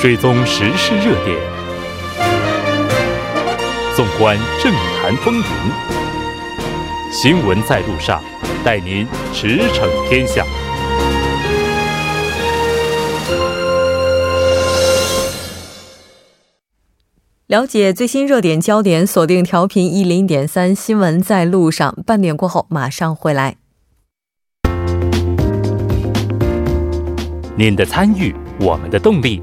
追踪时事热点，纵观政坛风云，新闻在路上，带您驰骋天下。了解最新热点焦点，锁定调频一零点三，新闻在路上。半点过后马上回来。您的参与，我们的动力。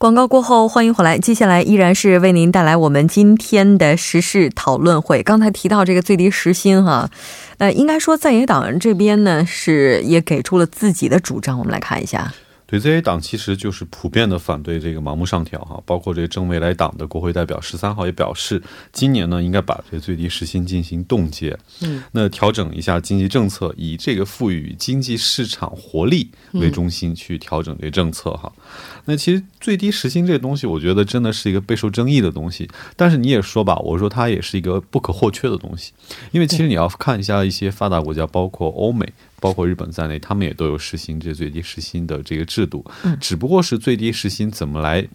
广告过后，欢迎回来。接下来依然是为您带来我们今天的时事讨论会。刚才提到这个最低时薪，哈，呃应该说在野党这边呢是也给出了自己的主张。我们来看一下。对这些党其实就是普遍的反对这个盲目上调哈，包括这个正未来党的国会代表十三号也表示，今年呢应该把这最低时薪进行冻结，嗯，那调整一下经济政策，以这个赋予经济市场活力为中心去调整这个政策哈。那其实最低时薪这个东西，我觉得真的是一个备受争议的东西，但是你也说吧，我说它也是一个不可或缺的东西，因为其实你要看一下一些发达国家，包括欧美。包括日本在内，他们也都有实行这最低时薪的这个制度，只不过是最低时薪怎么来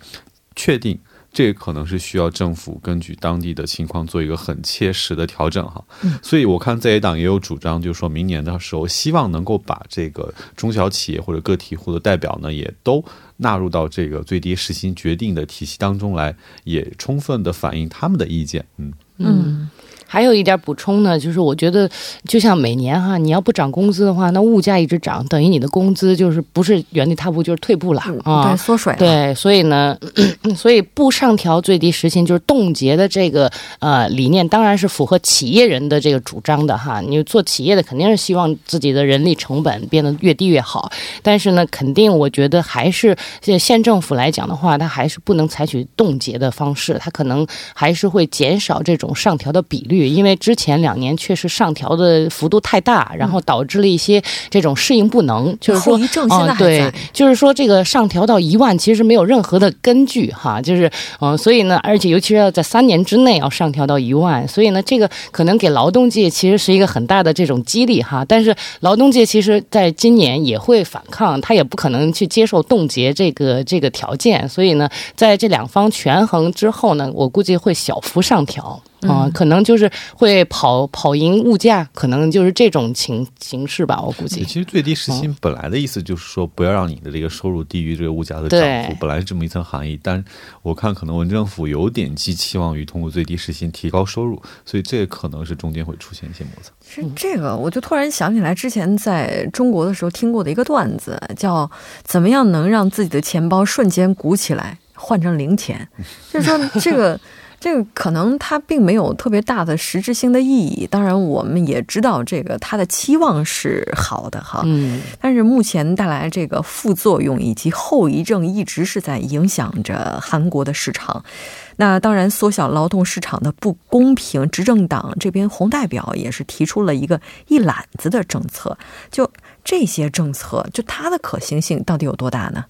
确定，这可能是需要政府根据当地的情况做一个很切实的调整哈。所以我看在野党也有主张，就是说明年的时候，希望能够把这个中小企业或者个体户的代表呢，也都纳入到这个最低时薪决定的体系当中来，也充分的反映他们的意见。嗯嗯。还有一点补充呢，就是我觉得，就像每年哈，你要不涨工资的话，那物价一直涨，等于你的工资就是不是原地踏步，就是退步了啊，对，缩水了。对，所以呢，所以不上调最低时薪，就是冻结的这个呃理念，当然是符合企业人的这个主张的哈。你做企业的肯定是希望自己的人力成本变得越低越好，但是呢，肯定我觉得还是县政府来讲的话，它还是不能采取冻结的方式，它可能还是会减少这种上调的比率。因为之前两年确实上调的幅度太大，然后导致了一些这种适应不能，就是说，啊，对，就是说这个上调到一万，其实没有任何的根据哈，就是嗯，所以呢，而且尤其是要在三年之内要上调到一万，所以呢，这个可能给劳动界其实是一个很大的这种激励哈，但是劳动界其实在今年也会反抗，他也不可能去接受冻结这个这个条件，所以呢，在这两方权衡之后呢，我估计会小幅上调。啊，可能就是会跑跑赢物价，可能就是这种情形式吧，我估计。其实最低时薪本来的意思就是说，不要让你的这个收入低于这个物价的涨幅，本来是这么一层含义。但我看可能文政府有点寄期望于通过最低时薪提高收入，所以这可能是中间会出现一些摩擦。是这个，我就突然想起来之前在中国的时候听过的一个段子，叫怎么样能让自己的钱包瞬间鼓起来，换成零钱，就是说这个。这个可能它并没有特别大的实质性的意义，当然我们也知道这个它的期望是好的哈，嗯，但是目前带来这个副作用以及后遗症一直是在影响着韩国的市场。那当然，缩小劳动市场的不公平，执政党这边红代表也是提出了一个一揽子的政策，就这些政策，就它的可行性到底有多大呢？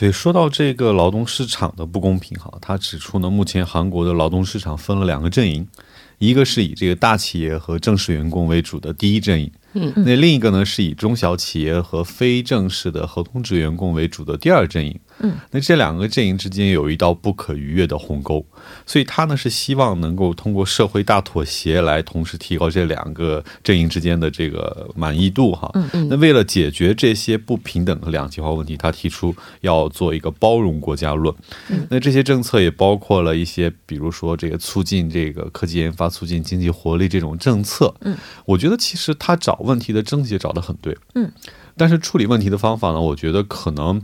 对，说到这个劳动市场的不公平，哈，他指出呢，目前韩国的劳动市场分了两个阵营，一个是以这个大企业和正式员工为主的第一阵营。嗯，那另一个呢，是以中小企业和非正式的合同制员工为主的第二阵营。嗯，那这两个阵营之间有一道不可逾越的鸿沟，所以他呢是希望能够通过社会大妥协来同时提高这两个阵营之间的这个满意度哈。嗯嗯。那为了解决这些不平等和两极化问题，他提出要做一个包容国家论。嗯。那这些政策也包括了一些，比如说这个促进这个科技研发、促进经济活力这种政策。嗯。我觉得其实他找。问题的症结找得很对，嗯，但是处理问题的方法呢？我觉得可能，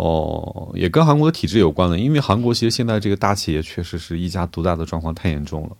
哦，也跟韩国的体制有关的，因为韩国其实现在这个大企业确实是一家独大的状况太严重了，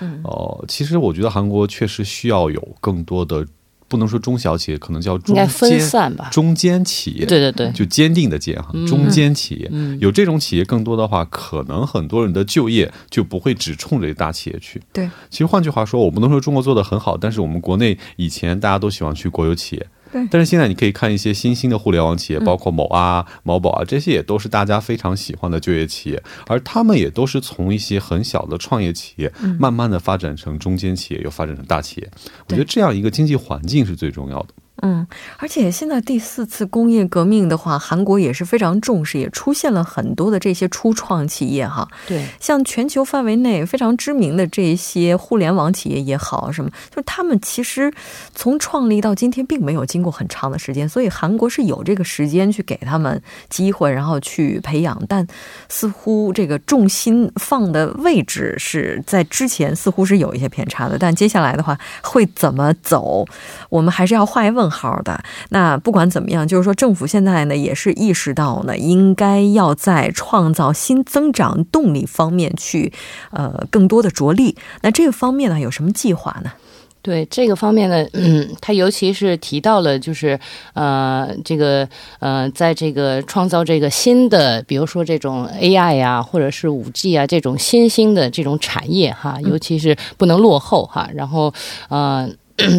嗯，哦，其实我觉得韩国确实需要有更多的不能说中小企业，可能叫应中该分间散吧？中间企业。对对对，就坚定的坚哈，中间企业、有这种企业更多的话，可能很多人的就业就不会只冲着大企业去。对，其实换句话说，我不能说中国做的很好，但是我们国内以前大家都喜欢去国有企业。对。但是现在你可以看一些新兴的互联网企业，包括某啊、某宝啊，这些也都是大家非常喜欢的就业企业，而他们也都是从一些很小的创业企业，慢慢的发展成中间企业，又发展成大企业。我觉得这样一个经济环境是最重要的。嗯，而且现在第四次工业革命的话，韩国也是非常重视，也出现了很多的这些初创企业哈。对，像全球范围内非常知名的这些互联网企业也好，什么，就是他们其实从创立到今天，并没有经过很长的时间，所以韩国是有这个时间去给他们机会，然后去培养。但似乎这个重心放的位置是在之前，似乎是有一些偏差的。但接下来的话会怎么走，我们还是要画一问号的。那不管怎么样，就是说政府现在呢也是意识到呢，应该要在创造新增长动力方面去呃更多的着力。那这个方面呢有什么计划呢？对这个方面呢，嗯，他尤其是提到了，就是呃，这个呃，在这个创造这个新的，比如说这种 AI 呀、或者是五 G 啊这种新兴的这种产业哈，尤其是不能落后哈。然后呃。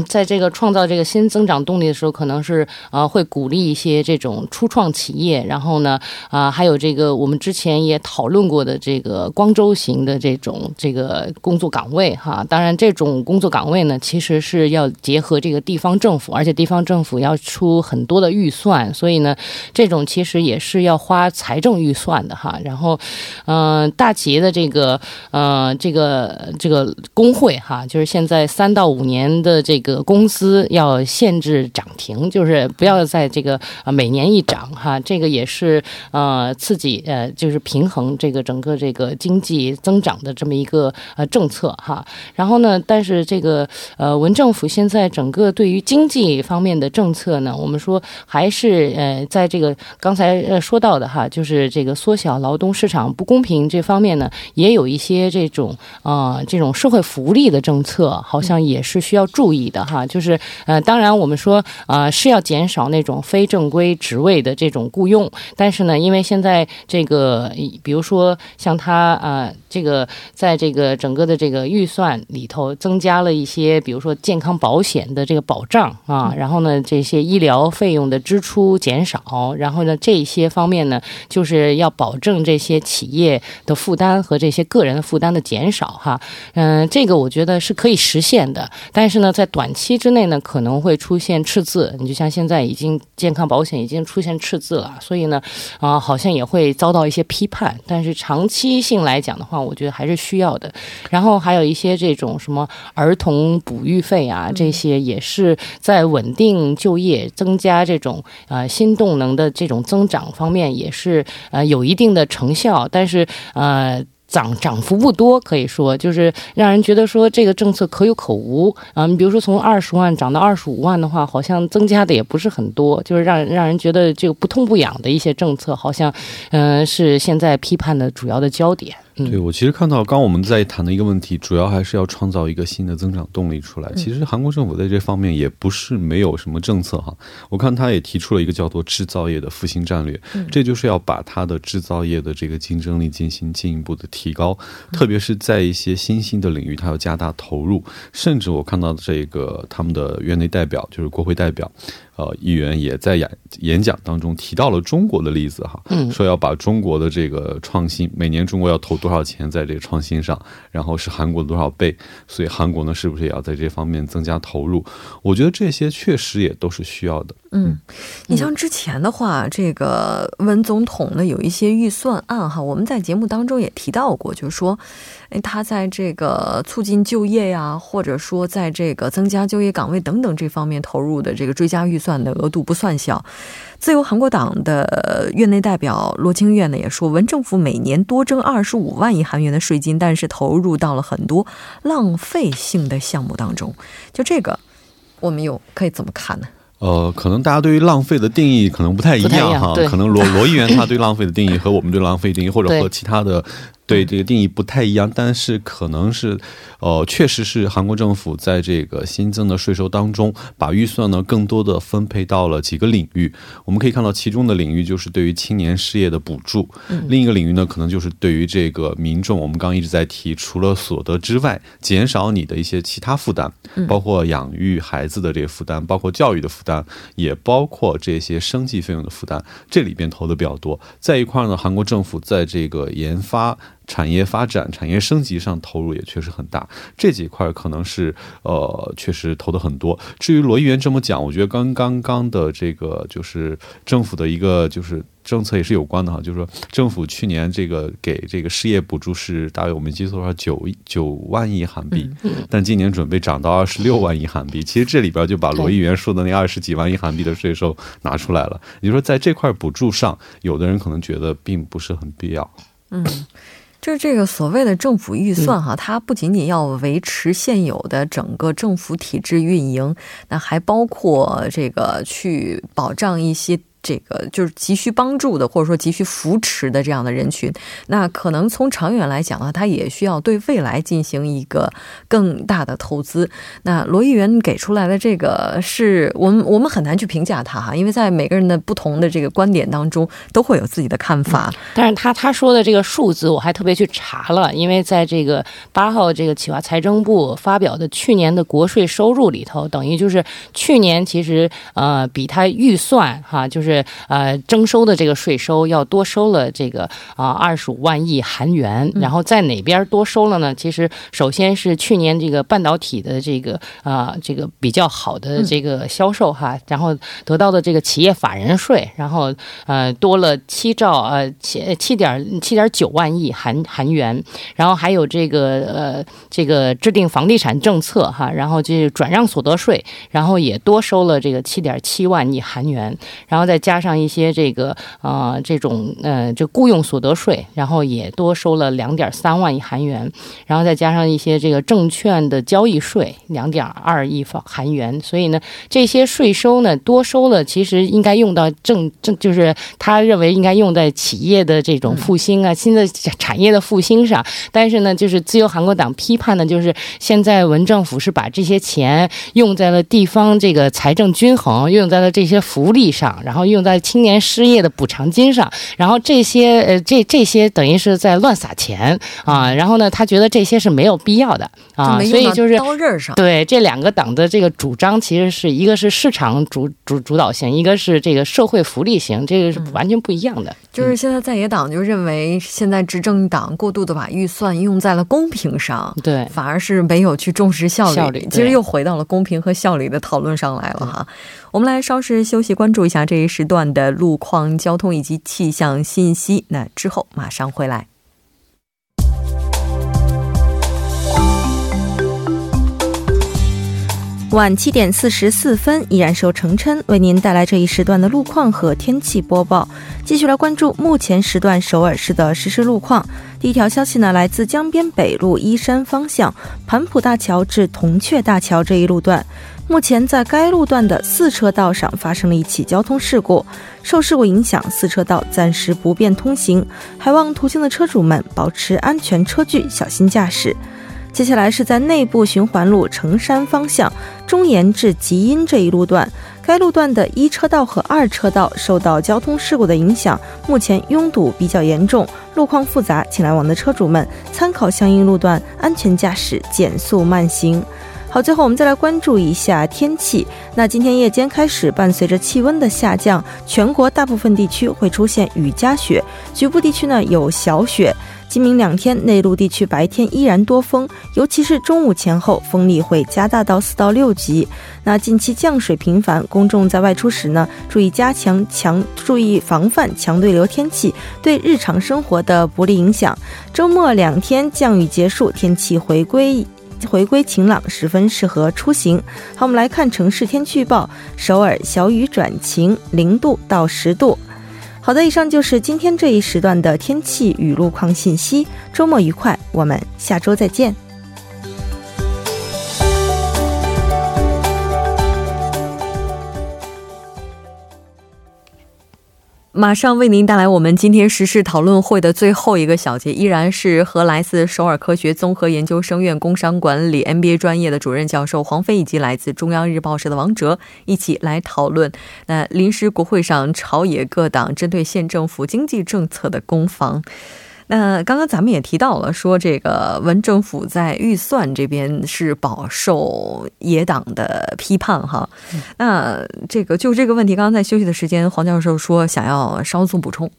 在 这个创造这个新增长动力的时候，可能是呃会鼓励一些这种初创企业，然后呢啊、还有这个我们之前也讨论过的这个光州型的这种这个工作岗位哈。当然，这种工作岗位呢，其实是要结合这个地方政府，而且地方政府要出很多的预算，所以呢，这种其实也是要花财政预算的哈。然后，嗯、大企业的这个呃这个这个工会哈，就是现在三到五年的这个工资要限制涨停，就是不要在这个呃每年一涨哈，这个也是呃刺激呃就是平衡这个整个这个经济增长的这么一个呃政策哈。然后呢，但是这个呃文政府现在整个对于经济方面的政策呢，我们说还是呃在这个刚才呃说到的哈，就是这个缩小劳动市场不公平这方面呢，也有一些这种呃这种社会福利的政策，好像也是需要注意的哈。就是呃，当然我们说呃是要减少那种非正规职位的这种雇佣，但是呢，因为现在这个比如说像他呃这个在这个整个的这个预算里头增加了一些，比如说健康保险的这个保障啊，然后呢这些医疗费用的支出减少，然后呢这些方面呢就是要保证这些企业的负担和这些个人的负担的减少哈。嗯、这个我觉得是可以实现的，但是呢在短期之内呢可能会出现赤字，你就像现在已经健康保险已经出现赤字了，所以呢啊、好像也会遭到一些批判，但是长期性来讲的话，我觉得还是需要的。然后还有一些这种什么儿童哺育费啊，这些也是在稳定就业、增加这种呃新动能的这种增长方面，也是呃有一定的成效，但是呃。涨涨幅不多，可以说就是让人觉得说这个政策可有可无啊。你比如说从二十万涨到二十五万的话，好像增加的也不是很多，就是让让人觉得这个不痛不痒的一些政策，好像嗯、是现在批判的主要的焦点。嗯对我其实看到，刚我们在谈的一个问题，主要还是要创造一个新的增长动力出来。其实韩国政府在这方面也不是没有什么政策哈，我看他也提出了一个叫做制造业的复兴战略，这就是要把它的制造业的这个竞争力进行进一步的提高，特别是在一些新兴的领域，它要加大投入。甚至我看到这个他们的院内代表，就是国会代表。呃，议员也在演演讲当中提到了中国的例子哈，说要把中国的这个创新，每年中国要投多少钱在这个创新上，然后是韩国的多少倍，所以韩国呢是不是也要在这方面增加投入？我觉得这些确实也都是需要的。嗯，你像之前的话，这个文总统呢有一些预算案哈，我们在节目当中也提到过，就是说，哎，他在这个促进就业呀，或者说在这个增加就业岗位等等这方面投入的这个追加预算的额度不算小。自由韩国党的院内代表罗清月呢也说，文政府每年多征二十五万亿韩元的税金，但是投入到了很多浪费性的项目当中。就这个，我们又可以怎么看呢？呃，可能大家对于浪费的定义可能不太一不太一样哈，可能罗罗议员他对浪费的定义和我们对浪费定义，或者和其他的对这个定义不太一样，但是可能是，呃，确实是韩国政府在这个新增的税收当中，把预算呢更多的分配到了几个领域。我们可以看到，其中的领域就是对于青年失业的补助，另一个领域呢，可能就是对于这个民众，我们刚刚一直在提，除了所得之外，减少你的一些其他负担，包括养育孩子的这个负担，包括教育的负担，也包括这些生计费用的负担，这里边投的比较多。在一块呢，韩国政府在这个研发。产业发展、产业升级上投入也确实很大，这几块可能是呃，确实投的很多。至于罗议员这么讲，我觉得跟刚刚的这个就是政府的一个就是政策也是有关的哈，就是说政府去年这个给这个失业补助是大约我们记错的话九九万亿韩币，但今年准备涨到二十六万亿韩币。其实这里边就把罗议员说的那二十几万亿韩币的税收拿出来了。也就是说，在这块补助上，有的人可能觉得并不是很必要。嗯。就是这个所谓的政府预算哈，它不仅仅要维持现有的整个政府体制运营，那还包括这个去保障一些。这个就是急需帮助的，或者说急需扶持的这样的人群，那可能从长远来讲呢，他也需要对未来进行一个更大的投资。那罗议员给出来的这个，是我们我们很难去评价他哈，因为在每个人的不同的这个观点当中，都会有自己的看法。但是他他说的这个数字，我还特别去查了，因为在这个八号这个企划财政部发表的去年的国税收入里头，等于就是去年其实呃比他预算哈就是。是呃征收的这个税收要多收了这个啊二十五万亿韩元，然后在哪边多收了呢？其实首先是去年这个半导体的这个啊这个比较好的这个销售哈，然后得到的这个企业法人税，然后呃多了七兆呃七七点七点九万亿韩韩元，然后还有这个呃这个制定房地产政策哈，然后这转让所得税，然后也多收了这个七点七万亿韩元，然后再。加上一些这个啊，这种呃，这雇佣所得税，然后也多收了两点三万亿韩元，然后再加上一些这个证券的交易税两点二亿韩元，所以呢，这些税收呢多收了，其实应该用到正正，就是他认为应该用在企业的这种复兴啊，新的产业的复兴上。但是呢，就是自由韩国党批判的，就是现在文政府是把这些钱用在了地方这个财政均衡，用在了这些福利上，然后。用在青年失业的补偿金上，然后这些呃，这这些等于是在乱撒钱啊。然后呢，他觉得这些是没有必要的啊，所以就是刀刃上。对这两个党的这个主张，其实是一个是市场主主主导型，一个是这个社会福利型，这个是完全不一样的。就是现在在野党就认为，现在执政党过度的把预算用在了公平上，对，反而是没有去重视效率。效率其实又回到了公平和效率的讨论上来了哈。我们来稍事休息，关注一下这一时段的路况、交通以及气象信息。那之后马上回来。晚七点四十四分，依然是由程琛为您带来这一时段的路况和天气播报。继续来关注目前时段首尔市的实时路况。第一条消息呢，来自江边北路依山方向盘浦大桥至铜雀大桥这一路段。目前在该路段的四车道上发生了一起交通事故，受事故影响，四车道暂时不便通行，还望途经的车主们保持安全车距，小心驾驶。接下来是在内部循环路城山方向中延至吉阴这一路段，该路段的一车道和二车道受到交通事故的影响，目前拥堵比较严重，路况复杂，请来往的车主们参考相应路段，安全驾驶，减速慢行。好，最后我们再来关注一下天气。那今天夜间开始，伴随着气温的下降，全国大部分地区会出现雨夹雪，局部地区呢有小雪。今明两天，内陆地区白天依然多风，尤其是中午前后，风力会加大到四到六级。那近期降水频繁，公众在外出时呢，注意加强强，注意防范强对流天气对日常生活的不利影响。周末两天降雨结束，天气回归。回归晴朗，十分适合出行。好，我们来看城市天气预报：首尔小雨转晴，零度到十度。好的，以上就是今天这一时段的天气与路况信息。周末愉快，我们下周再见。马上为您带来我们今天时事讨论会的最后一个小节，依然是和来自首尔科学综合研究生院工商管理 MBA 专业的主任教授黄飞，以及来自中央日报社的王哲一起来讨论。那临时国会上朝野各党针对县政府经济政策的攻防。那刚刚咱们也提到了，说这个文政府在预算这边是饱受野党的批判哈。那这个就这个问题，刚刚在休息的时间，黄教授说想要稍作补充。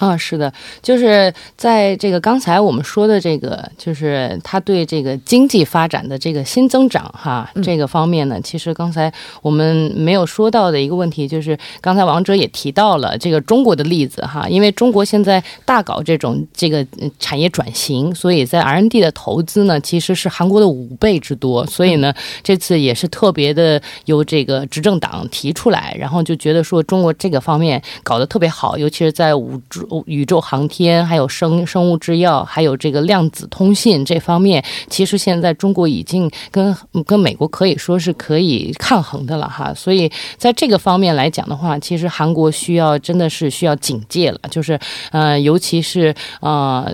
啊，是的，就是在这个刚才我们说的这个，就是他对这个经济发展的这个新增长哈这个方面呢，其实刚才我们没有说到的一个问题，就是刚才王哲也提到了这个中国的例子哈，因为中国现在大搞这种这个产业转型，所以在 R N D 的投资呢，其实是韩国的五倍之多，所以呢，这次也是特别的由这个执政党提出来，然后就觉得说中国这个方面搞得特别好，尤其是在五 G。宇宙航天，还有生生物制药，还有这个量子通信这方面，其实现在中国已经跟跟美国可以说是可以抗衡的了哈。所以在这个方面来讲的话，其实韩国需要真的是需要警戒了，就是呃，尤其是呃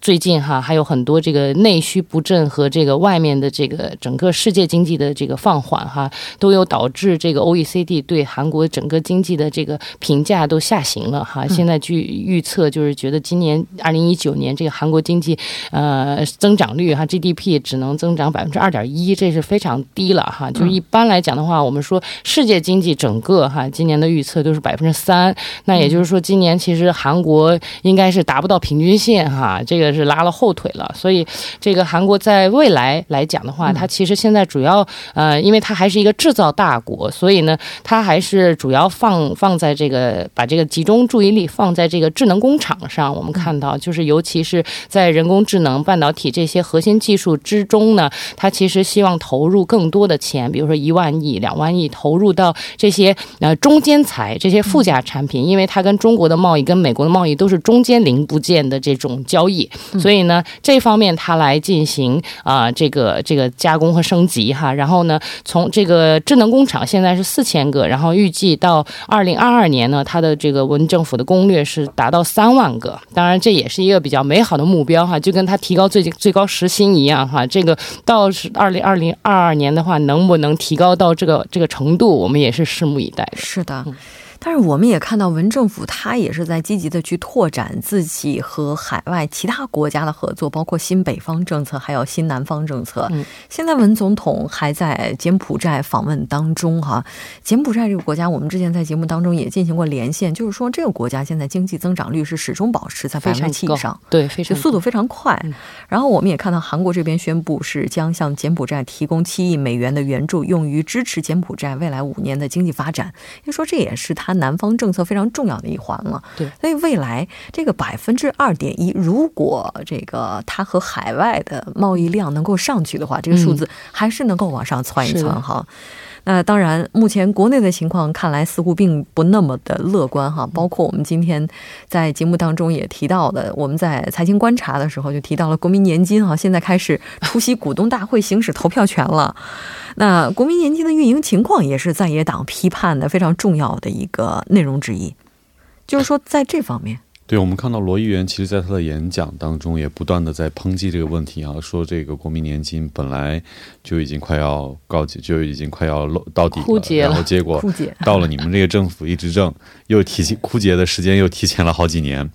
最近哈还有很多这个内需不振和这个外面的这个整个世界经济的这个放缓哈，都有导致这个 OECD 对韩国整个经济的这个评价都下行了哈。现在据预。预测就是觉得今年二零一九年这个韩国经济，呃，增长率哈 GDP 只能增长百分之二点一，这是非常低了哈。就是一般来讲的话，我们说世界经济整个哈今年的预测都是百分之三，那也就是说今年其实韩国应该是达不到平均线哈，这个是拉了后腿了。所以这个韩国在未来来讲的话，它其实现在主要呃，因为它还是一个制造大国，所以呢，它还是主要放放在这个把这个集中注意力放在这个制。智能工厂上，我们看到，就是尤其是在人工智能、半导体这些核心技术之中呢，它其实希望投入更多的钱，比如说一万亿、两万亿投入到这些呃中间材、这些附加产品，因为它跟中国的贸易、跟美国的贸易都是中间零部件的这种交易，所以呢，这方面它来进行啊这个这个加工和升级哈。然后呢，从这个智能工厂现在是四千个，然后预计到二零二二年呢，它的这个文政府的攻略是达到。到三万个，当然这也是一个比较美好的目标哈，就跟他提高最最高时薪一样哈。这个到是二零二零二二年的话，能不能提高到这个这个程度，我们也是拭目以待。是的。但是我们也看到，文政府他也是在积极的去拓展自己和海外其他国家的合作，包括新北方政策，还有新南方政策。嗯，现在文总统还在柬埔寨访问当中哈。柬埔寨这个国家，我们之前在节目当中也进行过连线，就是说这个国家现在经济增长率是始终保持在百分之七以上，对，非常速度非常快。然后我们也看到韩国这边宣布是将向柬埔寨提供七亿美元的援助，用于支持柬埔寨未来五年的经济发展。就说这也是他。南方政策非常重要的一环了，对，所以未来这个百分之二点一，如果这个它和海外的贸易量能够上去的话，这个数字还是能够往上窜一窜哈。那当然，目前国内的情况看来似乎并不那么的乐观哈。包括我们今天在节目当中也提到的，我们在财经观察的时候就提到了国民年金哈，现在开始出席股东大会行使投票权了。那国民年金的运营情况也是在野党批判的非常重要的一个内容之一，就是说在这方面。对，我们看到罗议员其实在他的演讲当中也不断的在抨击这个问题啊，说这个国民年金本来就已经快要告急，就已经快要漏到底了，然后结果到了你们这个政府一执政，又提前枯竭的时间又提前了好几年，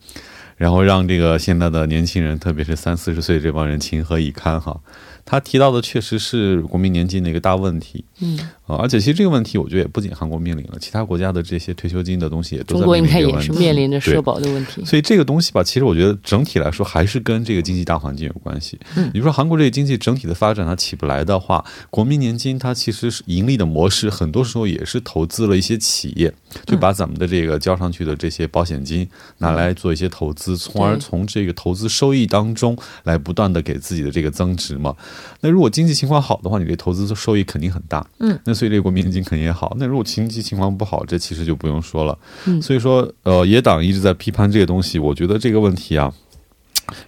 然后让这个现在的年轻人，特别是三四十岁这帮人情何以堪哈。他提到的确实是国民年金的一个大问题，嗯，而且其实这个问题，我觉得也不仅韩国面临了，其他国家的这些退休金的东西也都在面临这个问题。中国应该也是面临着社保的问题。所以这个东西吧，其实我觉得整体来说还是跟这个经济大环境有关系。嗯，你说韩国这个经济整体的发展它起不来的话，国民年金它其实是盈利的模式，很多时候也是投资了一些企业，就把咱们的这个交上去的这些保险金拿来做一些投资，从而从这个投资收益当中来不断的给自己的这个增值嘛。那如果经济情况好的话，你这投资收益肯定很大。嗯，那所以这个国民年金肯定也好。那如果经济情况不好，这其实就不用说了。嗯，所以说，呃，野党一直在批判这个东西。我觉得这个问题啊，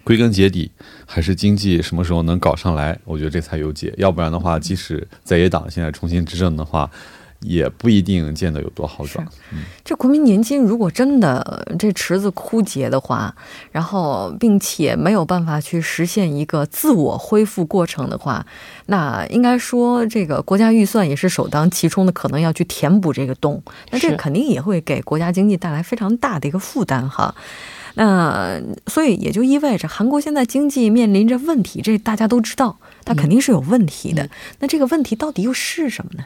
归根结底还是经济什么时候能搞上来，我觉得这才有解。要不然的话，即使在野党现在重新执政的话，也不一定见得有多好转。这国民年金如果真的这池子枯竭的话，然后并且没有办法去实现一个自我恢复过程的话，那应该说这个国家预算也是首当其冲的，可能要去填补这个洞。那这肯定也会给国家经济带来非常大的一个负担哈。那所以也就意味着韩国现在经济面临着问题，这大家都知道，它肯定是有问题的。那这个问题到底又是什么呢？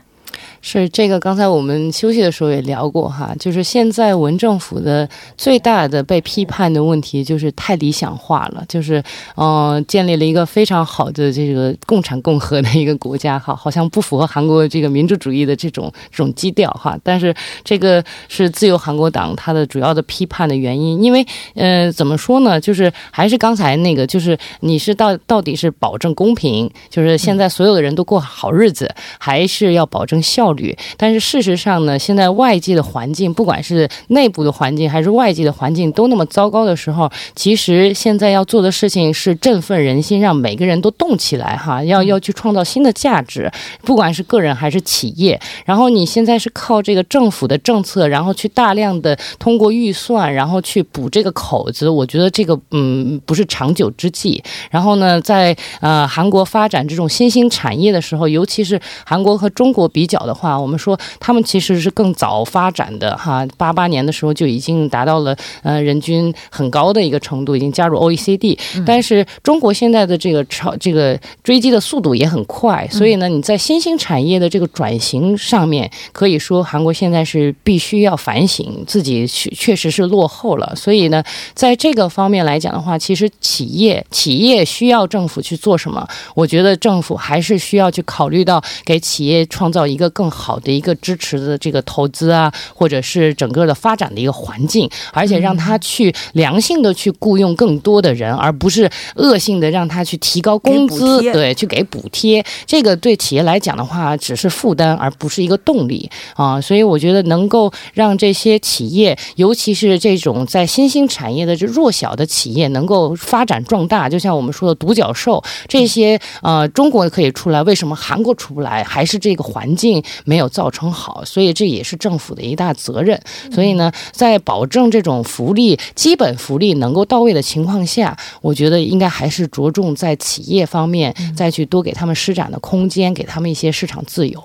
是这个，刚才我们休息的时候也聊过哈，就是现在文政府的最大的被批判的问题就是太理想化了，就是嗯，建立了一个非常好的这个共产共和的一个国家哈，好像不符合韩国这个民主主义的这种这种基调哈。但是这个是自由韩国党它的主要的批判的原因，因为呃，怎么说呢，就是还是刚才那个，就是你是到到底是保证公平，就是现在所有的人都过好日子，还是要保证效。效率，但是事实上呢，现在外界的环境，不管是内部的环境还是外界的环境，都那么糟糕的时候，其实现在要做的事情是振奋人心，让每个人都动起来哈，要要去创造新的价值，不管是个人还是企业。然后你现在是靠这个政府的政策，然后去大量的通过预算，然后去补这个口子，我觉得这个嗯不是长久之计。然后呢，在呃韩国发展这种新兴产业的时候，尤其是韩国和中国比较的。话我们说，他们其实是更早发展的哈，八八年的时候就已经达到了呃人均很高的一个程度，已经加入 OECD。但是中国现在的这个超这个追击的速度也很快，所以呢，你在新兴产业的这个转型上面，可以说韩国现在是必须要反省自己确确实是落后了。所以呢，在这个方面来讲的话，其实企业企业需要政府去做什么？我觉得政府还是需要去考虑到给企业创造一个更。好的一个支持的这个投资啊，或者是整个的发展的一个环境，而且让他去良性的去雇佣更多的人，而不是恶性的让他去提高工资，对，去给补贴。这个对企业来讲的话，只是负担，而不是一个动力啊。所以我觉得能够让这些企业，尤其是这种在新兴产业的这弱小的企业，能够发展壮大。就像我们说的独角兽这些，呃，中国可以出来，为什么韩国出不来？还是这个环境？没有造成好，所以这也是政府的一大责任。所以呢，在保证这种福利、基本福利能够到位的情况下，我觉得应该还是着重在企业方面，再去多给他们施展的空间，给他们一些市场自由。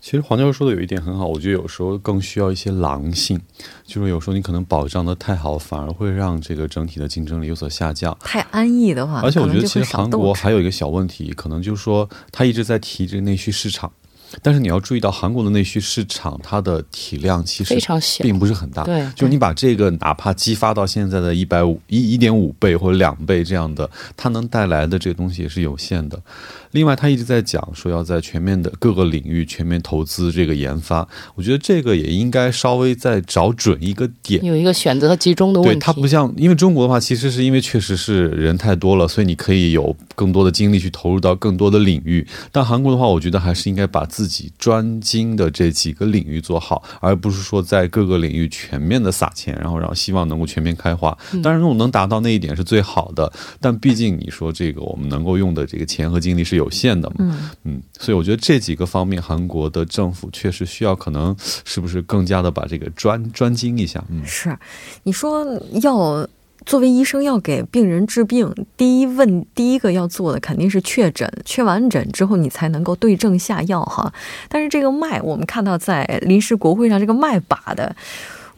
其实黄教授说的有一点很好，我觉得有时候更需要一些狼性，就是有时候你可能保障的太好，反而会让这个整体的竞争力有所下降。太安逸的话，而且我觉得其实韩国还有一个小问题，可能就是说他一直在提这个内需市场。但是你要注意到，韩国的内需市场它的体量其实非常小，并不是很大。对，就你把这个哪怕激发到现在的一百五一一点五倍或者两倍这样的，它能带来的这个东西也是有限的。另外，他一直在讲说要在全面的各个领域全面投资这个研发，我觉得这个也应该稍微再找准一个点，有一个选择集中的问题。对，它不像，因为中国的话，其实是因为确实是人太多了，所以你可以有更多的精力去投入到更多的领域。但韩国的话，我觉得还是应该把自己专精的这几个领域做好，而不是说在各个领域全面的撒钱，然后然后希望能够全面开花。当然，如果能达到那一点是最好的，但毕竟你说这个我们能够用的这个钱和精力是有。有限的嘛，嗯嗯，所以我觉得这几个方面，韩国的政府确实需要，可能是不是更加的把这个专专精一下？嗯，是，你说要作为医生要给病人治病，第一问第一个要做的肯定是确诊，确完诊之后你才能够对症下药哈。但是这个脉，我们看到在临时国会上这个脉把的。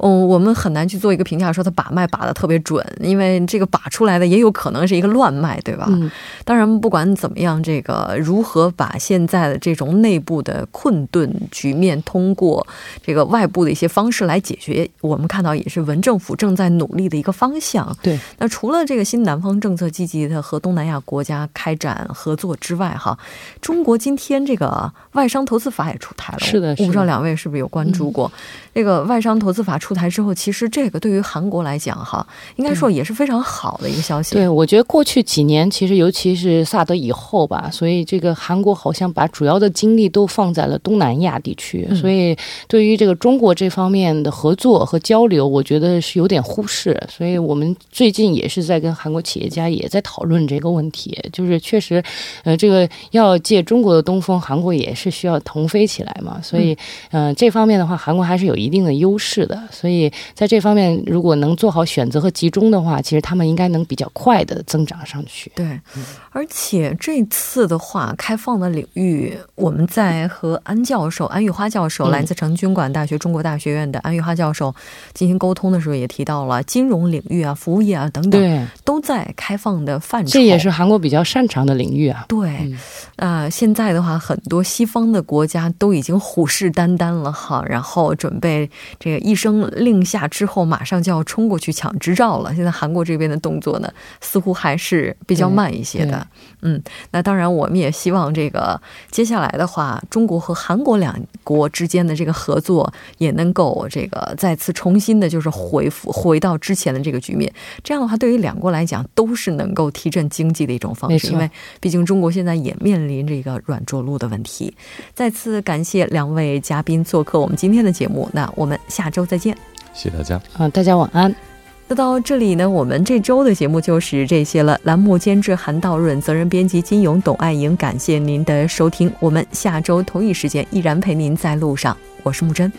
嗯，我们很难去做一个评价，说他把脉把的特别准，因为这个把出来的也有可能是一个乱脉，对吧？嗯。当然，不管怎么样，这个如何把现在的这种内部的困顿局面，通过这个外部的一些方式来解决，我们看到也是文政府正在努力的一个方向。对。那除了这个新南方政策积极的和东南亚国家开展合作之外，哈，中国今天这个外商投资法也出台了。是的。我不知道两位是不是有关注过这个外商投资法出。出台之后，其实这个对于韩国来讲，哈，应该说也是非常好的一个消息。对，我觉得过去几年，其实尤其是萨德以后吧，所以这个韩国好像把主要的精力都放在了东南亚地区，所以对于这个中国这方面的合作和交流，我觉得是有点忽视。所以我们最近也是在跟韩国企业家也在讨论这个问题，就是确实，呃，这个要借中国的东风，韩国也是需要腾飞起来嘛。所以，嗯，这方面的话，韩国还是有一定的优势的。所以在这方面，如果能做好选择和集中的话，其实他们应该能比较快的增长上去。对，而且这次的话，开放的领域，我们在和安教授安玉花教授，来自成均馆大学中国大学院的安玉花教授进行沟通的时候，也提到了金融领域啊、服务业啊等等，对，都在开放的范畴。这也是韩国比较擅长的领域啊。对，啊，现在的话，很多西方的国家都已经虎视眈眈了哈，然后准备这个一声令下之后，马上就要冲过去抢执照了。现在韩国这边的动作呢，似乎还是比较慢一些的。嗯，那当然，我们也希望这个接下来的话，中国和韩国两国之间的这个合作也能够这个再次重新的，就是回复回到之前的这个局面。这样的话，对于两国来讲，都是能够提振经济的一种方式。因为毕竟中国现在也面临着一个软着陆的问题。再次感谢两位嘉宾做客我们今天的节目，那我们下周再见。谢谢大家。啊，大家晚安。那到这里呢，我们这周的节目就是这些了。栏目监制韩道润，责任编辑金勇、董爱莹，感谢您的收听。我们下周同一时间依然陪您在路上。我是木真。